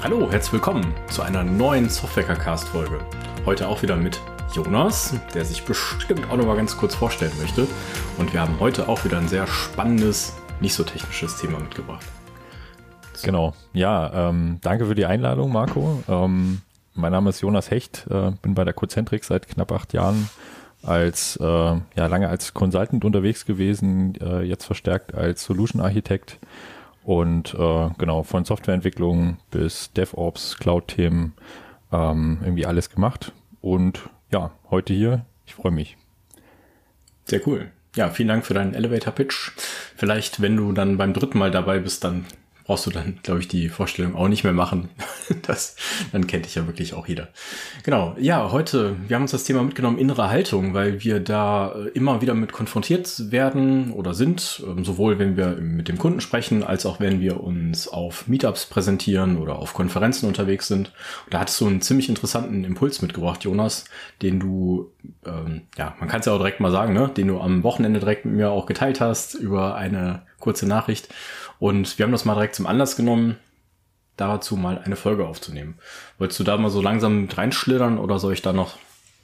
Hallo, herzlich willkommen zu einer neuen Softwarecast-Folge. Heute auch wieder mit Jonas, der sich bestimmt auch noch mal ganz kurz vorstellen möchte. Und wir haben heute auch wieder ein sehr spannendes, nicht so technisches Thema mitgebracht. So. Genau, ja, ähm, danke für die Einladung, Marco. Ähm, mein Name ist Jonas Hecht, äh, bin bei der Cocentric seit knapp acht Jahren als äh, ja lange als Consultant unterwegs gewesen, äh, jetzt verstärkt als Solution Architekt und äh, genau von Softwareentwicklung bis DevOps, Cloud-Themen ähm, irgendwie alles gemacht und ja heute hier. Ich freue mich. Sehr cool. Ja, vielen Dank für deinen Elevator Pitch. Vielleicht, wenn du dann beim dritten Mal dabei bist, dann brauchst du dann, glaube ich, die Vorstellung auch nicht mehr machen. Das, dann kennt dich ja wirklich auch jeder. Genau, ja, heute, wir haben uns das Thema mitgenommen, innere Haltung, weil wir da äh, immer wieder mit konfrontiert werden oder sind, ähm, sowohl wenn wir mit dem Kunden sprechen, als auch wenn wir uns auf Meetups präsentieren oder auf Konferenzen unterwegs sind. Und da hattest du einen ziemlich interessanten Impuls mitgebracht, Jonas, den du, ähm, ja, man kann es ja auch direkt mal sagen, ne, den du am Wochenende direkt mit mir auch geteilt hast über eine kurze Nachricht. Und wir haben das mal direkt zum Anlass genommen, dazu mal eine Folge aufzunehmen. Wolltest du da mal so langsam mit reinschlittern oder soll ich da noch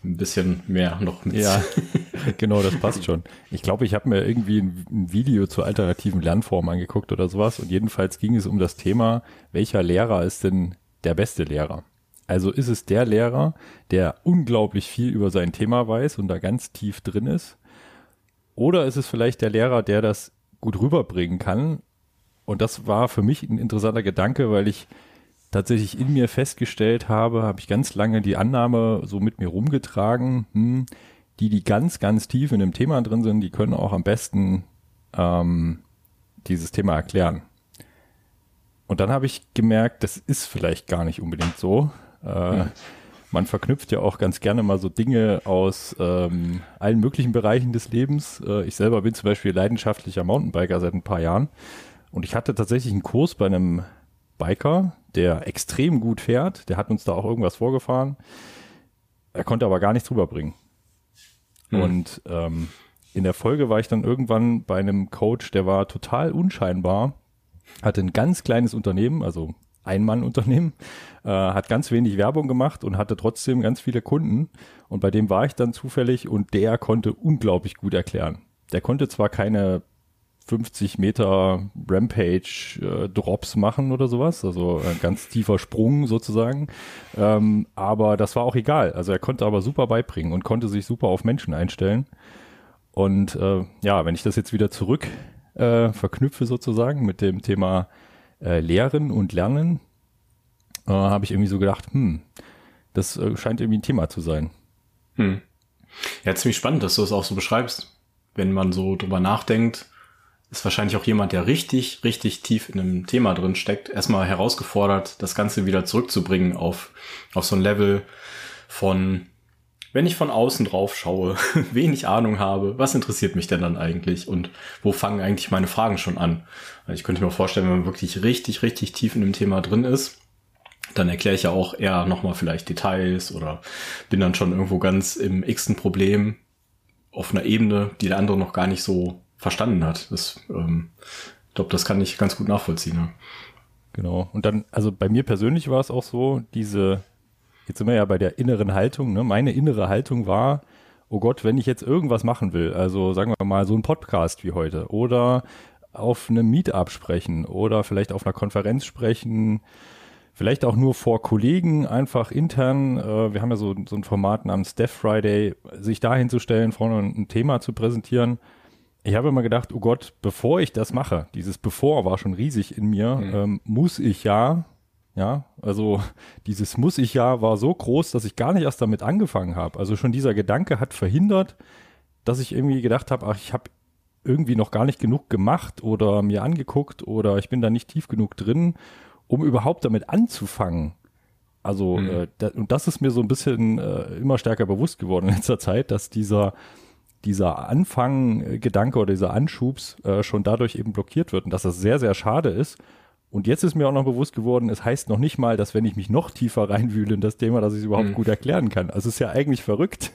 ein bisschen mehr noch mit? Ja, genau, das passt schon. Ich glaube, ich habe mir irgendwie ein, ein, Video zur alternativen Lernform angeguckt oder sowas und jedenfalls ging es um das Thema, welcher Lehrer ist denn der beste Lehrer? Also ist es der Lehrer, der unglaublich viel über sein Thema weiß und da ganz tief drin ist? Oder ist es vielleicht der Lehrer, der das gut rüberbringen kann, und das war für mich ein interessanter Gedanke, weil ich tatsächlich in mir festgestellt habe, habe ich ganz lange die Annahme so mit mir rumgetragen, hm, die, die ganz, ganz tief in dem Thema drin sind, die können auch am besten ähm, dieses Thema erklären. Und dann habe ich gemerkt, das ist vielleicht gar nicht unbedingt so. Äh, ja. Man verknüpft ja auch ganz gerne mal so Dinge aus ähm, allen möglichen Bereichen des Lebens. Äh, ich selber bin zum Beispiel leidenschaftlicher Mountainbiker seit ein paar Jahren. Und ich hatte tatsächlich einen Kurs bei einem Biker, der extrem gut fährt. Der hat uns da auch irgendwas vorgefahren. Er konnte aber gar nichts rüberbringen. Hm. Und ähm, in der Folge war ich dann irgendwann bei einem Coach, der war total unscheinbar, hatte ein ganz kleines Unternehmen, also Ein-Mann-Unternehmen, äh, hat ganz wenig Werbung gemacht und hatte trotzdem ganz viele Kunden. Und bei dem war ich dann zufällig und der konnte unglaublich gut erklären. Der konnte zwar keine 50 Meter Rampage äh, Drops machen oder sowas, also ein ganz tiefer Sprung sozusagen. Ähm, aber das war auch egal. Also er konnte aber super beibringen und konnte sich super auf Menschen einstellen. Und äh, ja, wenn ich das jetzt wieder zurück äh, verknüpfe sozusagen mit dem Thema äh, Lehren und Lernen, äh, habe ich irgendwie so gedacht, hm, das äh, scheint irgendwie ein Thema zu sein. Hm. Ja, ziemlich spannend, dass du es auch so beschreibst. Wenn man so drüber nachdenkt, ist wahrscheinlich auch jemand, der richtig, richtig tief in einem Thema drin steckt, erstmal herausgefordert, das Ganze wieder zurückzubringen auf, auf so ein Level von, wenn ich von außen drauf schaue, wenig Ahnung habe, was interessiert mich denn dann eigentlich und wo fangen eigentlich meine Fragen schon an? Ich könnte mir vorstellen, wenn man wirklich richtig, richtig tief in dem Thema drin ist, dann erkläre ich ja auch eher nochmal vielleicht Details oder bin dann schon irgendwo ganz im x-ten Problem auf einer Ebene, die der andere noch gar nicht so verstanden hat. Das, ähm, ich glaube, das kann ich ganz gut nachvollziehen. Ja. Genau. Und dann, also bei mir persönlich war es auch so, diese, jetzt sind wir ja bei der inneren Haltung, ne? Meine innere Haltung war, oh Gott, wenn ich jetzt irgendwas machen will, also sagen wir mal so ein Podcast wie heute oder auf einem Meetup sprechen oder vielleicht auf einer Konferenz sprechen, vielleicht auch nur vor Kollegen, einfach intern. Äh, wir haben ja so, so ein Format namens Dev Friday, sich dahin zu stellen, vorne ein Thema zu präsentieren ich habe immer gedacht, oh Gott, bevor ich das mache, dieses bevor war schon riesig in mir, mhm. ähm, muss ich ja, ja, also dieses muss ich ja war so groß, dass ich gar nicht erst damit angefangen habe. Also schon dieser Gedanke hat verhindert, dass ich irgendwie gedacht habe, ach, ich habe irgendwie noch gar nicht genug gemacht oder mir angeguckt oder ich bin da nicht tief genug drin, um überhaupt damit anzufangen. Also mhm. äh, da, und das ist mir so ein bisschen äh, immer stärker bewusst geworden in letzter Zeit, dass dieser dieser Anfanggedanke oder dieser Anschubs äh, schon dadurch eben blockiert wird und dass das sehr, sehr schade ist. Und jetzt ist mir auch noch bewusst geworden, es heißt noch nicht mal, dass wenn ich mich noch tiefer reinwühle in das Thema, dass ich es überhaupt hm. gut erklären kann. Also es ist ja eigentlich verrückt.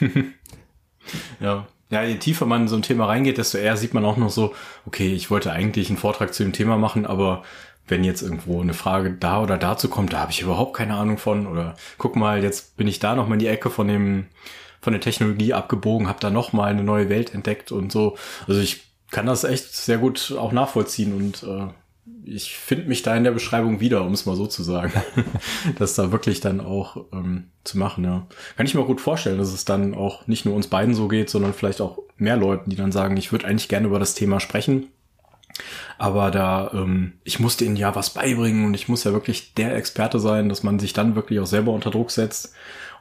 ja. Ja, je tiefer man in so ein Thema reingeht, desto eher sieht man auch noch so, okay, ich wollte eigentlich einen Vortrag zu dem Thema machen, aber wenn jetzt irgendwo eine Frage da oder dazu kommt, da habe ich überhaupt keine Ahnung von. Oder guck mal, jetzt bin ich da noch mal in die Ecke von dem von der Technologie abgebogen, habe da noch mal eine neue Welt entdeckt und so. Also ich kann das echt sehr gut auch nachvollziehen und äh, ich finde mich da in der Beschreibung wieder, um es mal so zu sagen. das da wirklich dann auch ähm, zu machen, ja. Kann ich mir gut vorstellen, dass es dann auch nicht nur uns beiden so geht, sondern vielleicht auch mehr Leuten, die dann sagen, ich würde eigentlich gerne über das Thema sprechen. Aber da, ähm, ich musste ihnen ja was beibringen und ich muss ja wirklich der Experte sein, dass man sich dann wirklich auch selber unter Druck setzt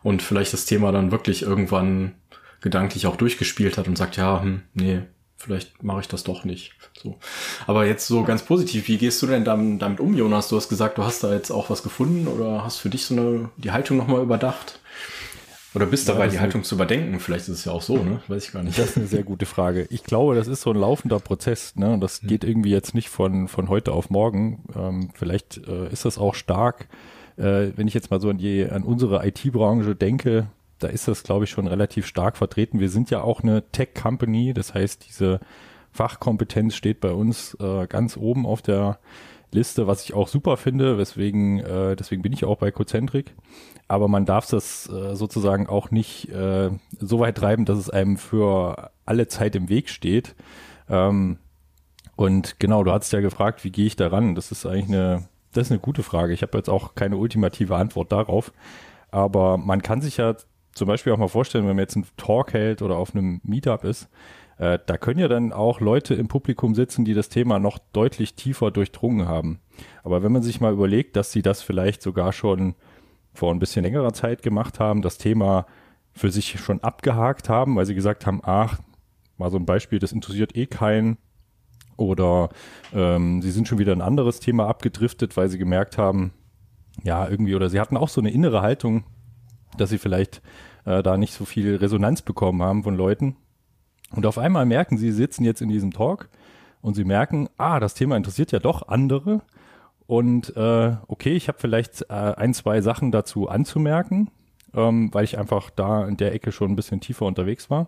und vielleicht das Thema dann wirklich irgendwann gedanklich auch durchgespielt hat und sagt, ja, hm, nee, vielleicht mache ich das doch nicht. So. Aber jetzt so ganz positiv, wie gehst du denn damit, um, Jonas? Du hast gesagt, du hast da jetzt auch was gefunden oder hast für dich so eine, die Haltung nochmal überdacht? Oder bist ja, dabei, die Haltung zu überdenken? Vielleicht ist es ja auch so, ne? Weiß ich gar nicht. Das ist eine sehr gute Frage. Ich glaube, das ist so ein laufender Prozess, ne? Und das hm. geht irgendwie jetzt nicht von, von heute auf morgen. Ähm, vielleicht äh, ist das auch stark, äh, wenn ich jetzt mal so an, die, an unsere IT-Branche denke, da ist das, glaube ich, schon relativ stark vertreten. Wir sind ja auch eine Tech-Company, das heißt, diese Fachkompetenz steht bei uns äh, ganz oben auf der Liste, was ich auch super finde, weswegen, äh, deswegen bin ich auch bei Cocentric. Aber man darf das äh, sozusagen auch nicht äh, so weit treiben, dass es einem für alle Zeit im Weg steht. Ähm, und genau, du hast ja gefragt, wie gehe ich daran? Das ist eigentlich eine, das ist eine gute Frage. Ich habe jetzt auch keine ultimative Antwort darauf. Aber man kann sich ja zum Beispiel auch mal vorstellen, wenn man jetzt einen Talk hält oder auf einem Meetup ist, äh, da können ja dann auch Leute im Publikum sitzen, die das Thema noch deutlich tiefer durchdrungen haben. Aber wenn man sich mal überlegt, dass sie das vielleicht sogar schon vor ein bisschen längerer Zeit gemacht haben, das Thema für sich schon abgehakt haben, weil sie gesagt haben, ach, mal so ein Beispiel, das interessiert eh keinen. Oder ähm, sie sind schon wieder ein anderes Thema abgedriftet, weil sie gemerkt haben, ja, irgendwie, oder sie hatten auch so eine innere Haltung, dass sie vielleicht äh, da nicht so viel Resonanz bekommen haben von Leuten. Und auf einmal merken sie, sitzen jetzt in diesem Talk und sie merken, ah, das Thema interessiert ja doch andere. Und äh, okay, ich habe vielleicht äh, ein, zwei Sachen dazu anzumerken, ähm, weil ich einfach da in der Ecke schon ein bisschen tiefer unterwegs war.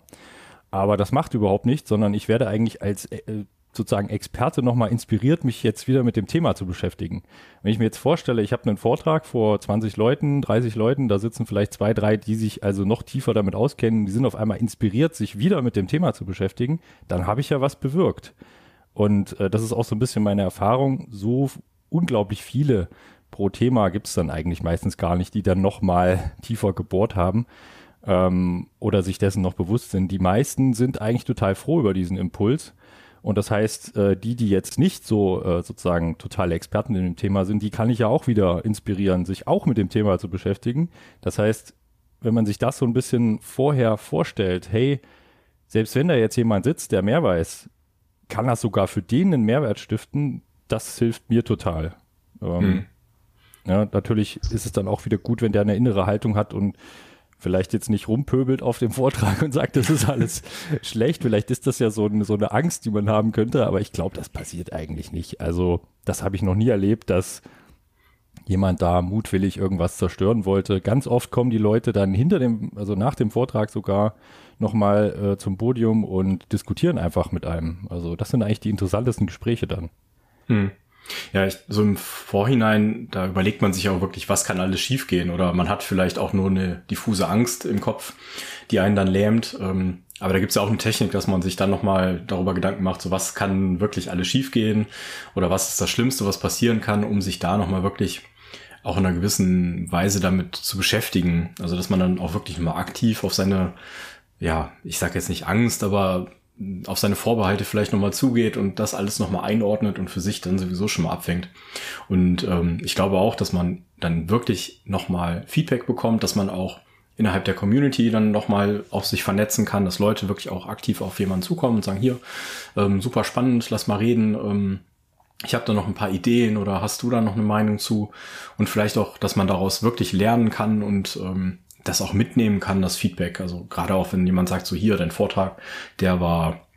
Aber das macht überhaupt nichts, sondern ich werde eigentlich als äh, sozusagen Experte nochmal inspiriert, mich jetzt wieder mit dem Thema zu beschäftigen. Wenn ich mir jetzt vorstelle, ich habe einen Vortrag vor 20 Leuten, 30 Leuten, da sitzen vielleicht zwei, drei, die sich also noch tiefer damit auskennen, die sind auf einmal inspiriert, sich wieder mit dem Thema zu beschäftigen, dann habe ich ja was bewirkt. Und äh, das ist auch so ein bisschen meine Erfahrung, so unglaublich viele pro Thema gibt es dann eigentlich meistens gar nicht, die dann nochmal tiefer gebohrt haben ähm, oder sich dessen noch bewusst sind. Die meisten sind eigentlich total froh über diesen Impuls und das heißt, äh, die, die jetzt nicht so äh, sozusagen totale Experten in dem Thema sind, die kann ich ja auch wieder inspirieren, sich auch mit dem Thema zu beschäftigen. Das heißt, wenn man sich das so ein bisschen vorher vorstellt, hey, selbst wenn da jetzt jemand sitzt, der mehr weiß, kann das sogar für den einen Mehrwert stiften, das hilft mir total. Ähm, hm. Ja, natürlich ist es dann auch wieder gut, wenn der eine innere Haltung hat und vielleicht jetzt nicht rumpöbelt auf dem Vortrag und sagt, das ist alles schlecht. Vielleicht ist das ja so eine, so eine Angst, die man haben könnte, aber ich glaube, das passiert eigentlich nicht. Also das habe ich noch nie erlebt, dass jemand da mutwillig irgendwas zerstören wollte. Ganz oft kommen die Leute dann hinter dem, also nach dem Vortrag sogar nochmal äh, zum Podium und diskutieren einfach mit einem. Also das sind eigentlich die interessantesten Gespräche dann. Hm. Ja, ich, so im Vorhinein, da überlegt man sich auch wirklich, was kann alles schiefgehen oder man hat vielleicht auch nur eine diffuse Angst im Kopf, die einen dann lähmt. Ähm, aber da gibt's ja auch eine Technik, dass man sich dann nochmal darüber Gedanken macht, so was kann wirklich alles schiefgehen oder was ist das Schlimmste, was passieren kann, um sich da nochmal wirklich auch in einer gewissen Weise damit zu beschäftigen. Also dass man dann auch wirklich mal aktiv auf seine, ja, ich sage jetzt nicht Angst, aber auf seine Vorbehalte vielleicht nochmal zugeht und das alles nochmal einordnet und für sich dann sowieso schon mal abfängt. Und ähm, ich glaube auch, dass man dann wirklich nochmal Feedback bekommt, dass man auch innerhalb der Community dann nochmal auf sich vernetzen kann, dass Leute wirklich auch aktiv auf jemanden zukommen und sagen, hier, ähm, super spannend, lass mal reden. Ähm, ich habe da noch ein paar Ideen oder hast du da noch eine Meinung zu? Und vielleicht auch, dass man daraus wirklich lernen kann und ähm, das auch mitnehmen kann, das Feedback. Also gerade auch, wenn jemand sagt, so hier, dein Vortrag, der war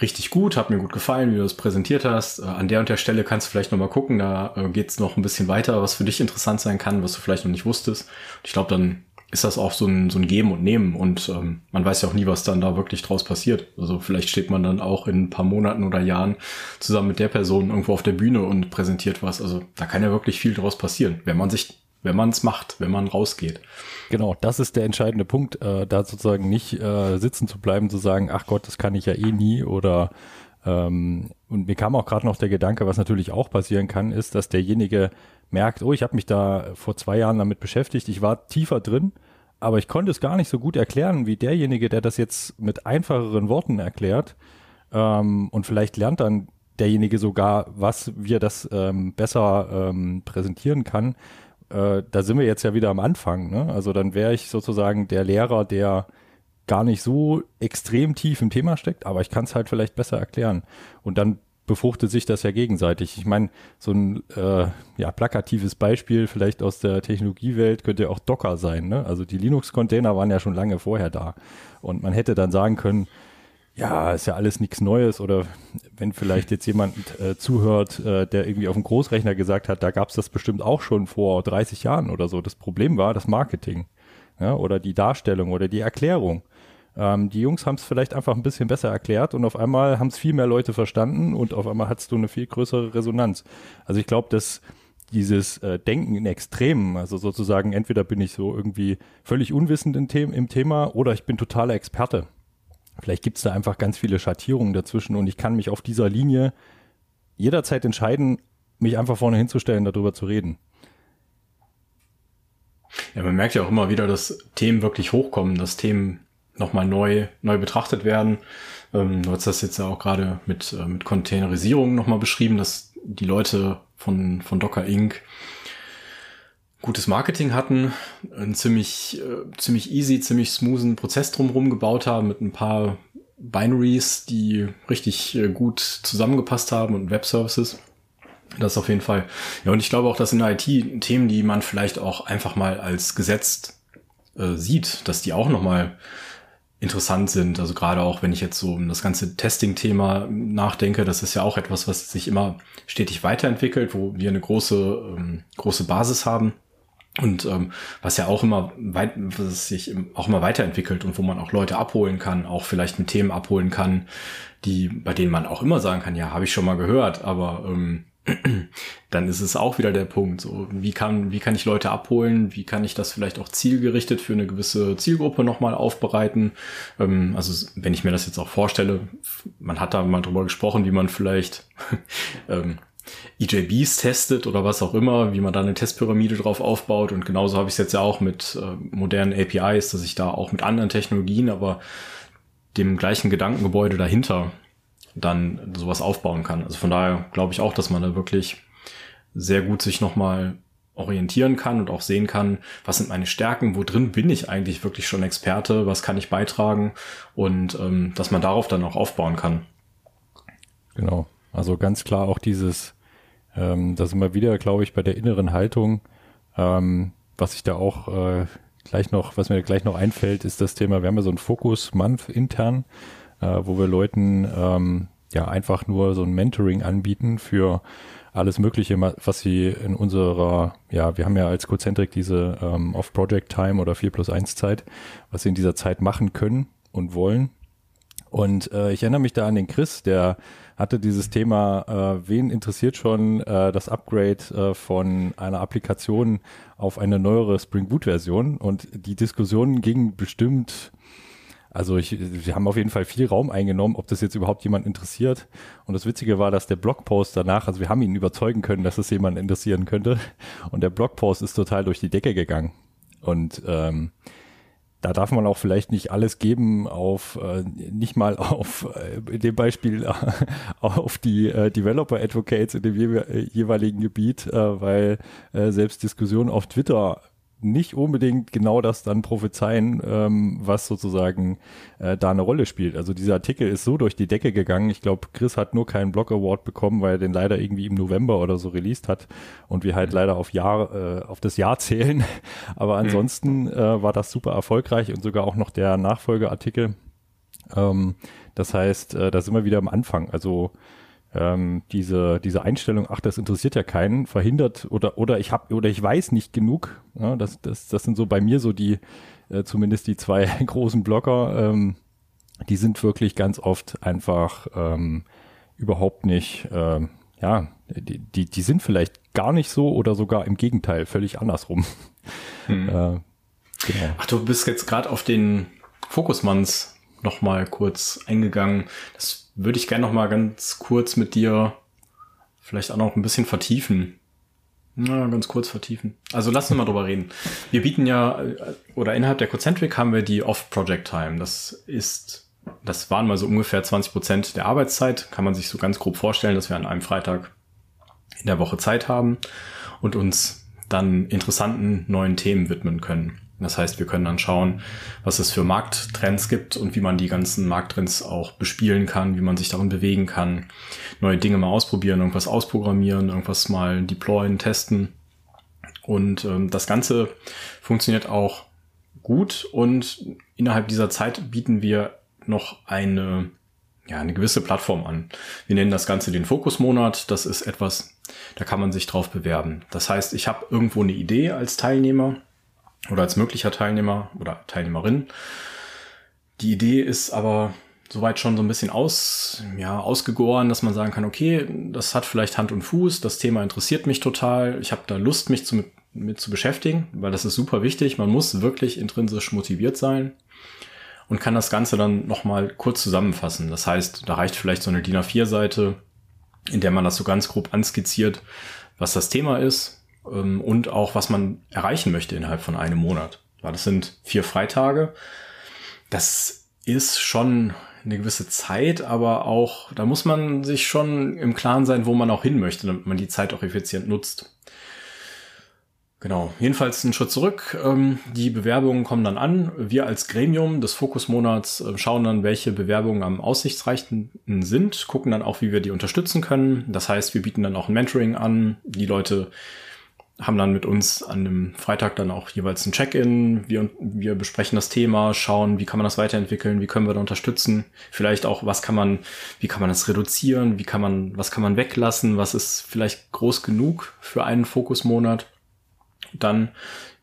richtig gut, hat mir gut gefallen, wie du das präsentiert hast. Äh, an der und der Stelle kannst du vielleicht nochmal gucken, da äh, geht's noch ein bisschen weiter, was für dich interessant sein kann, was du vielleicht noch nicht wusstest. ich glaube, dann ist das auch so ein, so ein Geben und Nehmen und ähm, man weiß ja auch nie, was dann da wirklich draus passiert. Also vielleicht steht man dann auch in ein paar Monaten oder Jahren zusammen mit der Person irgendwo auf der Bühne und präsentiert was. Also da kann ja wirklich viel draus passieren, wenn man sich, wenn man es macht, wenn man rausgeht. Genau, das ist der entscheidende Punkt, äh, da sozusagen nicht äh, sitzen zu bleiben, zu sagen, ach Gott, das kann ich ja eh nie oder ähm, und mir kam auch gerade noch der Gedanke, was natürlich auch passieren kann, ist, dass derjenige merkt, oh, ich habe mich da vor zwei Jahren damit beschäftigt, ich war tiefer drin, aber ich konnte es gar nicht so gut erklären wie derjenige, der das jetzt mit einfacheren Worten erklärt. Ähm, und vielleicht lernt dann derjenige sogar, was wir das ähm, besser ähm, präsentieren kann. Äh, da sind wir jetzt ja wieder am Anfang. Ne? Also dann wäre ich sozusagen der Lehrer, der gar nicht so extrem tief im Thema steckt, aber ich kann es halt vielleicht besser erklären. Und dann befruchtet sich das ja gegenseitig. Ich meine, so ein äh, ja, plakatives Beispiel vielleicht aus der Technologiewelt könnte ja auch Docker sein. Ne? Also die Linux-Container waren ja schon lange vorher da. Und man hätte dann sagen können, ja, ist ja alles nichts Neues oder wenn vielleicht jetzt jemand äh, zuhört, äh, der irgendwie auf dem Großrechner gesagt hat, da gab es das bestimmt auch schon vor 30 Jahren oder so. Das Problem war das Marketing ja, oder die Darstellung oder die Erklärung. Ähm, die Jungs haben es vielleicht einfach ein bisschen besser erklärt und auf einmal haben es viel mehr Leute verstanden und auf einmal hattest du eine viel größere Resonanz. Also ich glaube, dass dieses äh, Denken in Extremen, also sozusagen entweder bin ich so irgendwie völlig unwissend im, The im Thema oder ich bin totaler Experte. Vielleicht gibt es da einfach ganz viele Schattierungen dazwischen und ich kann mich auf dieser Linie jederzeit entscheiden, mich einfach vorne hinzustellen, darüber zu reden. Ja, man merkt ja auch immer wieder, dass Themen wirklich hochkommen, dass Themen nochmal neu, neu betrachtet werden. Ähm, du hast das jetzt ja auch gerade mit, äh, mit Containerisierung nochmal beschrieben, dass die Leute von, von Docker Inc. gutes Marketing hatten, einen ziemlich, äh, ziemlich easy, ziemlich smoothen Prozess drumherum gebaut haben mit ein paar Binaries, die richtig äh, gut zusammengepasst haben und Web-Services. Das auf jeden Fall. Ja, und ich glaube auch, dass in der IT Themen, die man vielleicht auch einfach mal als gesetzt äh, sieht, dass die auch nochmal interessant sind. Also gerade auch, wenn ich jetzt so um das ganze Testing-Thema nachdenke, das ist ja auch etwas, was sich immer stetig weiterentwickelt, wo wir eine große, ähm, große Basis haben. Und ähm, was ja auch immer weit, was sich auch immer weiterentwickelt und wo man auch Leute abholen kann, auch vielleicht mit Themen abholen kann, die, bei denen man auch immer sagen kann, ja, habe ich schon mal gehört, aber ähm, dann ist es auch wieder der Punkt. So, wie kann, wie kann ich Leute abholen? Wie kann ich das vielleicht auch zielgerichtet für eine gewisse Zielgruppe nochmal aufbereiten? Ähm, also, wenn ich mir das jetzt auch vorstelle, man hat da mal drüber gesprochen, wie man vielleicht ähm, EJBs testet oder was auch immer, wie man da eine Testpyramide drauf aufbaut. Und genauso habe ich es jetzt ja auch mit äh, modernen APIs, dass ich da auch mit anderen Technologien, aber dem gleichen Gedankengebäude dahinter dann sowas aufbauen kann. Also von daher glaube ich auch, dass man da wirklich sehr gut sich nochmal orientieren kann und auch sehen kann, was sind meine Stärken, wo drin bin ich eigentlich wirklich schon Experte, was kann ich beitragen und ähm, dass man darauf dann auch aufbauen kann. Genau, also ganz klar auch dieses, ähm, das immer wieder, glaube ich, bei der inneren Haltung, ähm, was ich da auch äh, gleich noch, was mir gleich noch einfällt, ist das Thema, wir haben ja so einen Fokus-Month intern, äh, wo wir Leuten ähm, ja einfach nur so ein Mentoring anbieten für alles Mögliche, was sie in unserer, ja, wir haben ja als Cozentric diese ähm, Off-Project-Time oder 4 plus 1 Zeit, was sie in dieser Zeit machen können und wollen. Und äh, ich erinnere mich da an den Chris, der hatte dieses Thema, äh, wen interessiert schon äh, das Upgrade äh, von einer Applikation auf eine neuere Spring Boot Version? Und die Diskussion ging bestimmt also ich, wir haben auf jeden Fall viel Raum eingenommen, ob das jetzt überhaupt jemand interessiert. Und das Witzige war, dass der Blogpost danach, also wir haben ihn überzeugen können, dass es jemand interessieren könnte. Und der Blogpost ist total durch die Decke gegangen. Und ähm, da darf man auch vielleicht nicht alles geben auf, äh, nicht mal auf, äh, dem Beispiel, äh, auf die äh, Developer Advocates in dem je jeweiligen Gebiet, äh, weil äh, selbst Diskussionen auf Twitter nicht unbedingt genau das dann prophezeien, ähm, was sozusagen äh, da eine Rolle spielt. Also dieser Artikel ist so durch die Decke gegangen. Ich glaube, Chris hat nur keinen Blog Award bekommen, weil er den leider irgendwie im November oder so released hat und wir halt mhm. leider auf Jahr äh, auf das Jahr zählen. Aber mhm. ansonsten mhm. äh, war das super erfolgreich und sogar auch noch der Nachfolgeartikel. Ähm, das heißt, äh, da sind wir wieder am Anfang. Also ähm, diese, diese Einstellung, ach, das interessiert ja keinen, verhindert oder, oder ich habe oder ich weiß nicht genug. Ja, das, das, das sind so bei mir so die, äh, zumindest die zwei großen Blocker, ähm, die sind wirklich ganz oft einfach ähm, überhaupt nicht, ähm, ja, die, die, die sind vielleicht gar nicht so oder sogar im Gegenteil, völlig andersrum. Hm. Äh, genau. Ach, du bist jetzt gerade auf den Fokusmanns noch mal kurz eingegangen. Das würde ich gerne noch mal ganz kurz mit dir vielleicht auch noch ein bisschen vertiefen. Na, ganz kurz vertiefen. Also lass uns mal drüber reden. Wir bieten ja, oder innerhalb der Concentric haben wir die Off-Project-Time. Das ist, das waren mal so ungefähr 20 Prozent der Arbeitszeit. Kann man sich so ganz grob vorstellen, dass wir an einem Freitag in der Woche Zeit haben und uns dann interessanten neuen Themen widmen können. Das heißt, wir können dann schauen, was es für Markttrends gibt und wie man die ganzen Markttrends auch bespielen kann, wie man sich darin bewegen kann, neue Dinge mal ausprobieren, irgendwas ausprogrammieren, irgendwas mal deployen, testen. Und ähm, das Ganze funktioniert auch gut und innerhalb dieser Zeit bieten wir noch eine, ja, eine gewisse Plattform an. Wir nennen das Ganze den Fokusmonat. Das ist etwas, da kann man sich drauf bewerben. Das heißt, ich habe irgendwo eine Idee als Teilnehmer oder als möglicher Teilnehmer oder Teilnehmerin. Die Idee ist aber soweit schon so ein bisschen aus, ja, ausgegoren, dass man sagen kann, okay, das hat vielleicht Hand und Fuß, das Thema interessiert mich total, ich habe da Lust, mich zu, mit, mit zu beschäftigen, weil das ist super wichtig. Man muss wirklich intrinsisch motiviert sein und kann das Ganze dann nochmal kurz zusammenfassen. Das heißt, da reicht vielleicht so eine DIN A4-Seite, in der man das so ganz grob anskizziert, was das Thema ist, ähm, und auch, was man erreichen möchte innerhalb von einem Monat. Weil das sind vier Freitage. Das ist schon eine gewisse Zeit, aber auch, da muss man sich schon im Klaren sein, wo man auch hin möchte, damit man die Zeit auch effizient nutzt. Genau, jedenfalls einen Schritt zurück. Ähm, die Bewerbungen kommen dann an. Wir als Gremium des Fokusmonats äh, schauen dann, welche Bewerbungen am aussichtsreichsten sind, gucken dann auch, wie wir die unterstützen können. Das heißt, wir bieten dann auch ein Mentoring an. Die Leute haben dann mit uns an dem Freitag dann auch jeweils ein Check-in. Wir, wir besprechen das Thema, schauen, wie kann man das weiterentwickeln, wie können wir da unterstützen. Vielleicht auch, was kann man, wie kann man das reduzieren, wie kann man, was kann man weglassen, was ist vielleicht groß genug für einen Fokusmonat. Dann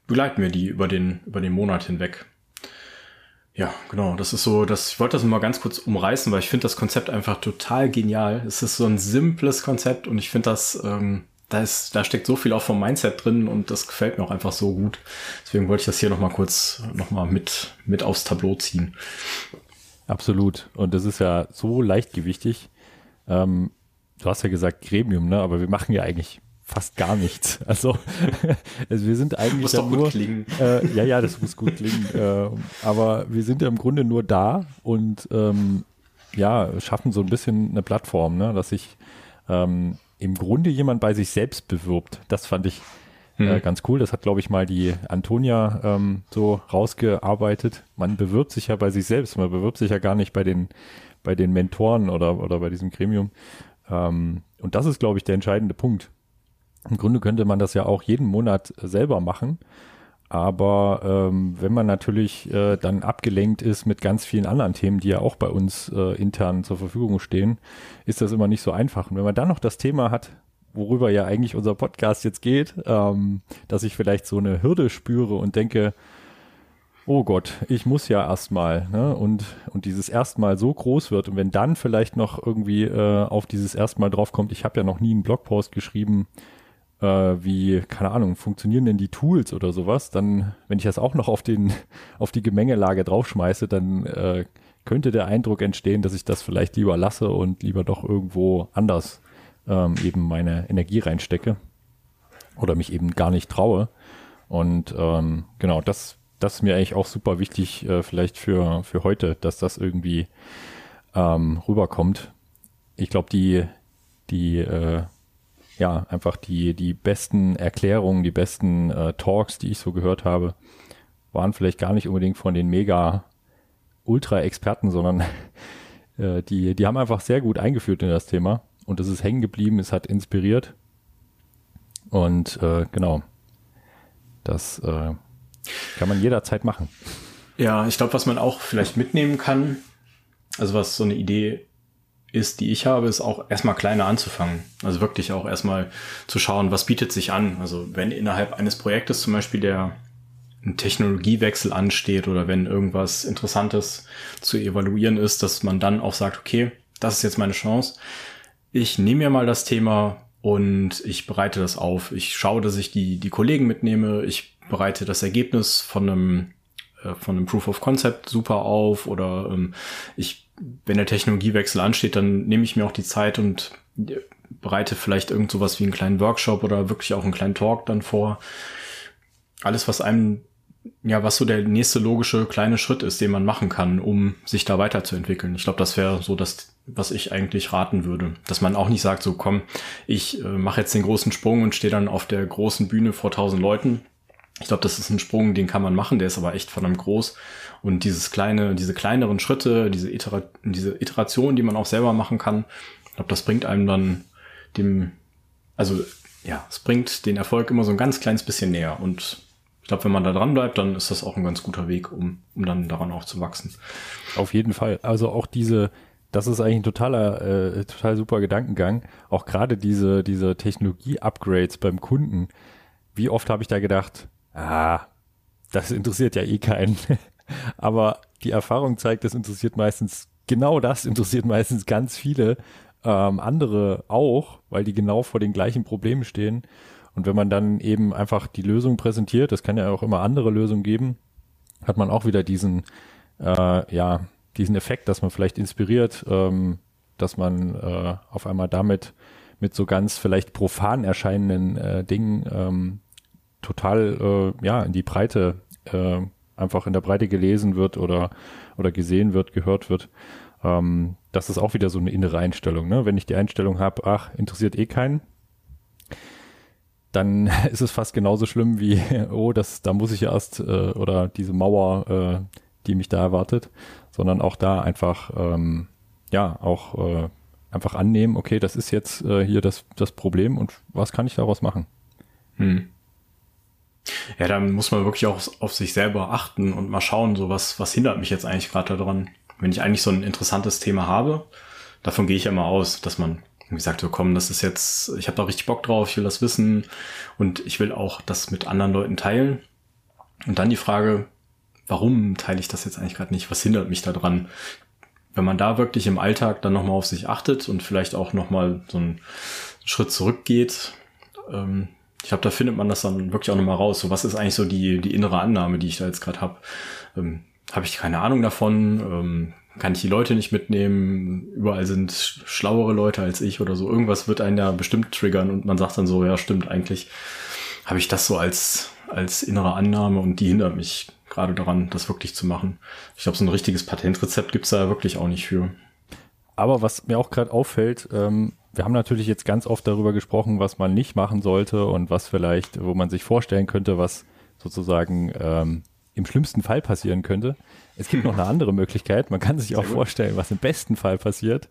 begleiten wir die über den, über den Monat hinweg. Ja, genau. Das ist so, das, ich wollte das mal ganz kurz umreißen, weil ich finde das Konzept einfach total genial. Es ist so ein simples Konzept und ich finde das, ähm, da ist, da steckt so viel auch vom Mindset drin und das gefällt mir auch einfach so gut. Deswegen wollte ich das hier nochmal kurz nochmal mit, mit aufs Tableau ziehen. Absolut. Und das ist ja so leichtgewichtig. Ähm, du hast ja gesagt Gremium, ne? Aber wir machen ja eigentlich fast gar nichts. Also, also wir sind eigentlich muss doch gut nur, klingen. Äh, ja, ja, das muss gut klingen. Äh, aber wir sind ja im Grunde nur da und ähm, ja schaffen so ein bisschen eine Plattform, ne? dass ich ähm, im Grunde jemand bei sich selbst bewirbt. Das fand ich äh, mhm. ganz cool. Das hat, glaube ich, mal die Antonia ähm, so rausgearbeitet. Man bewirbt sich ja bei sich selbst. Man bewirbt sich ja gar nicht bei den, bei den Mentoren oder, oder bei diesem Gremium. Ähm, und das ist, glaube ich, der entscheidende Punkt. Im Grunde könnte man das ja auch jeden Monat selber machen. Aber ähm, wenn man natürlich äh, dann abgelenkt ist mit ganz vielen anderen Themen, die ja auch bei uns äh, intern zur Verfügung stehen, ist das immer nicht so einfach. Und wenn man dann noch das Thema hat, worüber ja eigentlich unser Podcast jetzt geht, ähm, dass ich vielleicht so eine Hürde spüre und denke, oh Gott, ich muss ja erstmal, ne? Und, und dieses erstmal so groß wird und wenn dann vielleicht noch irgendwie äh, auf dieses erstmal draufkommt, ich habe ja noch nie einen Blogpost geschrieben, äh, wie, keine Ahnung, funktionieren denn die Tools oder sowas, dann, wenn ich das auch noch auf den, auf die Gemengelage draufschmeiße, dann äh, könnte der Eindruck entstehen, dass ich das vielleicht lieber lasse und lieber doch irgendwo anders ähm, eben meine Energie reinstecke oder mich eben gar nicht traue. Und ähm, genau, das, das ist mir eigentlich auch super wichtig, äh, vielleicht für, für heute, dass das irgendwie ähm, rüberkommt. Ich glaube, die, die äh, ja, einfach die, die besten Erklärungen, die besten äh, Talks, die ich so gehört habe, waren vielleicht gar nicht unbedingt von den mega Ultra-Experten, sondern äh, die, die haben einfach sehr gut eingeführt in das Thema. Und es ist hängen geblieben, es hat inspiriert. Und äh, genau, das äh, kann man jederzeit machen. Ja, ich glaube, was man auch vielleicht mitnehmen kann, also was so eine Idee ist, die ich habe, ist auch erstmal kleiner anzufangen. Also wirklich auch erstmal zu schauen, was bietet sich an. Also wenn innerhalb eines Projektes zum Beispiel der ein Technologiewechsel ansteht oder wenn irgendwas Interessantes zu evaluieren ist, dass man dann auch sagt, okay, das ist jetzt meine Chance. Ich nehme mir mal das Thema und ich bereite das auf. Ich schaue, dass ich die, die Kollegen mitnehme. Ich bereite das Ergebnis von einem, äh, von einem Proof of Concept super auf oder ähm, ich, wenn der Technologiewechsel ansteht, dann nehme ich mir auch die Zeit und äh, bereite vielleicht irgend sowas wie einen kleinen Workshop oder wirklich auch einen kleinen Talk dann vor. Alles, was einem ja, was so der nächste logische kleine Schritt ist, den man machen kann, um sich da weiterzuentwickeln. Ich glaube, das wäre so das, was ich eigentlich raten würde. Dass man auch nicht sagt, so komm, ich äh, mache jetzt den großen Sprung und stehe dann auf der großen Bühne vor tausend Leuten. Ich glaube, das ist ein Sprung, den kann man machen, der ist aber echt verdammt groß. Und dieses kleine, diese kleineren Schritte, diese, Itera diese Iteration, die man auch selber machen kann, ich glaube, das bringt einem dann dem, also ja, es bringt den Erfolg immer so ein ganz kleines bisschen näher. Und ich glaube, wenn man da dran bleibt, dann ist das auch ein ganz guter Weg, um, um dann daran auch zu wachsen. Auf jeden Fall. Also auch diese, das ist eigentlich ein totaler, äh, total super Gedankengang. Auch gerade diese, diese Technologie-Upgrades beim Kunden. Wie oft habe ich da gedacht, ah, das interessiert ja eh keinen. Aber die Erfahrung zeigt, das interessiert meistens, genau das interessiert meistens ganz viele ähm, andere auch, weil die genau vor den gleichen Problemen stehen. Und wenn man dann eben einfach die Lösung präsentiert, das kann ja auch immer andere Lösungen geben, hat man auch wieder diesen, äh, ja, diesen Effekt, dass man vielleicht inspiriert, ähm, dass man äh, auf einmal damit mit so ganz vielleicht profan erscheinenden äh, Dingen ähm, total äh, ja in die Breite äh, einfach in der Breite gelesen wird oder oder gesehen wird, gehört wird. Ähm, das ist auch wieder so eine innere Einstellung. Ne? Wenn ich die Einstellung habe, ach interessiert eh keinen, dann ist es fast genauso schlimm wie, oh, das, da muss ich erst, äh, oder diese Mauer, äh, die mich da erwartet, sondern auch da einfach, ähm, ja, auch äh, einfach annehmen, okay, das ist jetzt äh, hier das, das Problem und was kann ich daraus machen? Hm. Ja, dann muss man wirklich auch auf sich selber achten und mal schauen, so was, was hindert mich jetzt eigentlich gerade daran. Wenn ich eigentlich so ein interessantes Thema habe, davon gehe ich ja mal aus, dass man und gesagt, so komm, das ist jetzt, ich habe da richtig Bock drauf, ich will das wissen und ich will auch das mit anderen Leuten teilen. Und dann die Frage, warum teile ich das jetzt eigentlich gerade nicht? Was hindert mich daran? Wenn man da wirklich im Alltag dann nochmal auf sich achtet und vielleicht auch nochmal so einen Schritt zurückgeht, ähm, ich glaube, da findet man das dann wirklich auch nochmal raus. So, was ist eigentlich so die, die innere Annahme, die ich da jetzt gerade habe? Ähm, habe ich keine Ahnung davon? Ähm, kann ich die Leute nicht mitnehmen, überall sind schlauere Leute als ich oder so. Irgendwas wird einen ja bestimmt triggern und man sagt dann so, ja stimmt, eigentlich habe ich das so als, als innere Annahme und die hindert mich gerade daran, das wirklich zu machen. Ich glaube, so ein richtiges Patentrezept gibt's da wirklich auch nicht für. Aber was mir auch gerade auffällt, ähm, wir haben natürlich jetzt ganz oft darüber gesprochen, was man nicht machen sollte und was vielleicht, wo man sich vorstellen könnte, was sozusagen ähm, im schlimmsten Fall passieren könnte. Es gibt noch eine andere Möglichkeit. Man kann sich Sehr auch gut. vorstellen, was im besten Fall passiert.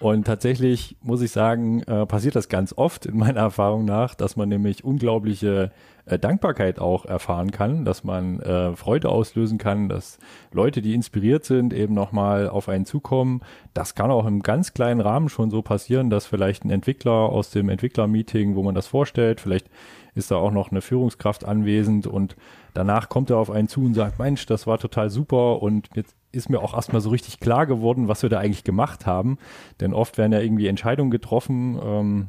Und tatsächlich muss ich sagen, äh, passiert das ganz oft in meiner Erfahrung nach, dass man nämlich unglaubliche äh, Dankbarkeit auch erfahren kann, dass man äh, Freude auslösen kann, dass Leute, die inspiriert sind, eben nochmal auf einen zukommen. Das kann auch im ganz kleinen Rahmen schon so passieren, dass vielleicht ein Entwickler aus dem Entwicklermeeting, wo man das vorstellt, vielleicht ist da auch noch eine Führungskraft anwesend und danach kommt er auf einen zu und sagt, Mensch, das war total super und jetzt ist mir auch erstmal so richtig klar geworden, was wir da eigentlich gemacht haben. Denn oft werden ja irgendwie Entscheidungen getroffen, ähm,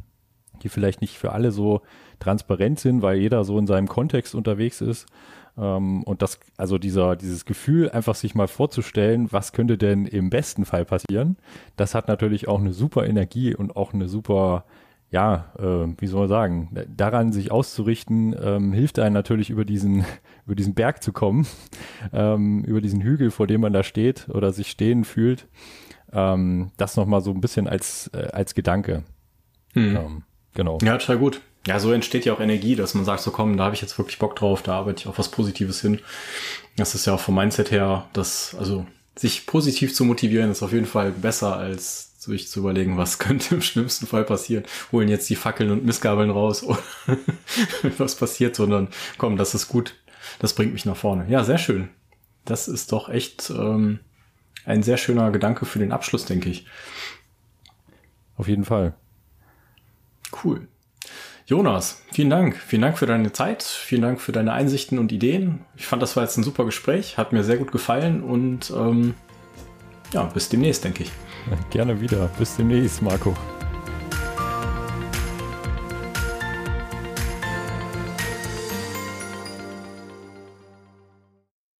die vielleicht nicht für alle so transparent sind, weil jeder so in seinem Kontext unterwegs ist. Ähm, und das, also dieser, dieses Gefühl, einfach sich mal vorzustellen, was könnte denn im besten Fall passieren, das hat natürlich auch eine super Energie und auch eine super ja, äh, wie soll man sagen, daran sich auszurichten, ähm, hilft einem natürlich über diesen, über diesen Berg zu kommen, ähm, über diesen Hügel, vor dem man da steht oder sich stehen fühlt. Ähm, das nochmal so ein bisschen als, äh, als Gedanke. Hm. Ähm, genau. Ja, total gut. Ja, so entsteht ja auch Energie, dass man sagt, so komm, da habe ich jetzt wirklich Bock drauf, da arbeite ich auf was Positives hin. Das ist ja auch vom Mindset her, dass, also sich positiv zu motivieren, ist auf jeden Fall besser als sich zu überlegen, was könnte im schlimmsten Fall passieren. Holen jetzt die Fackeln und Missgabeln raus, was passiert, sondern komm, das ist gut, das bringt mich nach vorne. Ja, sehr schön. Das ist doch echt ähm, ein sehr schöner Gedanke für den Abschluss, denke ich. Auf jeden Fall. Cool. Jonas, vielen Dank. Vielen Dank für deine Zeit. Vielen Dank für deine Einsichten und Ideen. Ich fand, das war jetzt ein super Gespräch. Hat mir sehr gut gefallen und ähm, ja, bis demnächst, denke ich. Gerne wieder. Bis demnächst, Marco.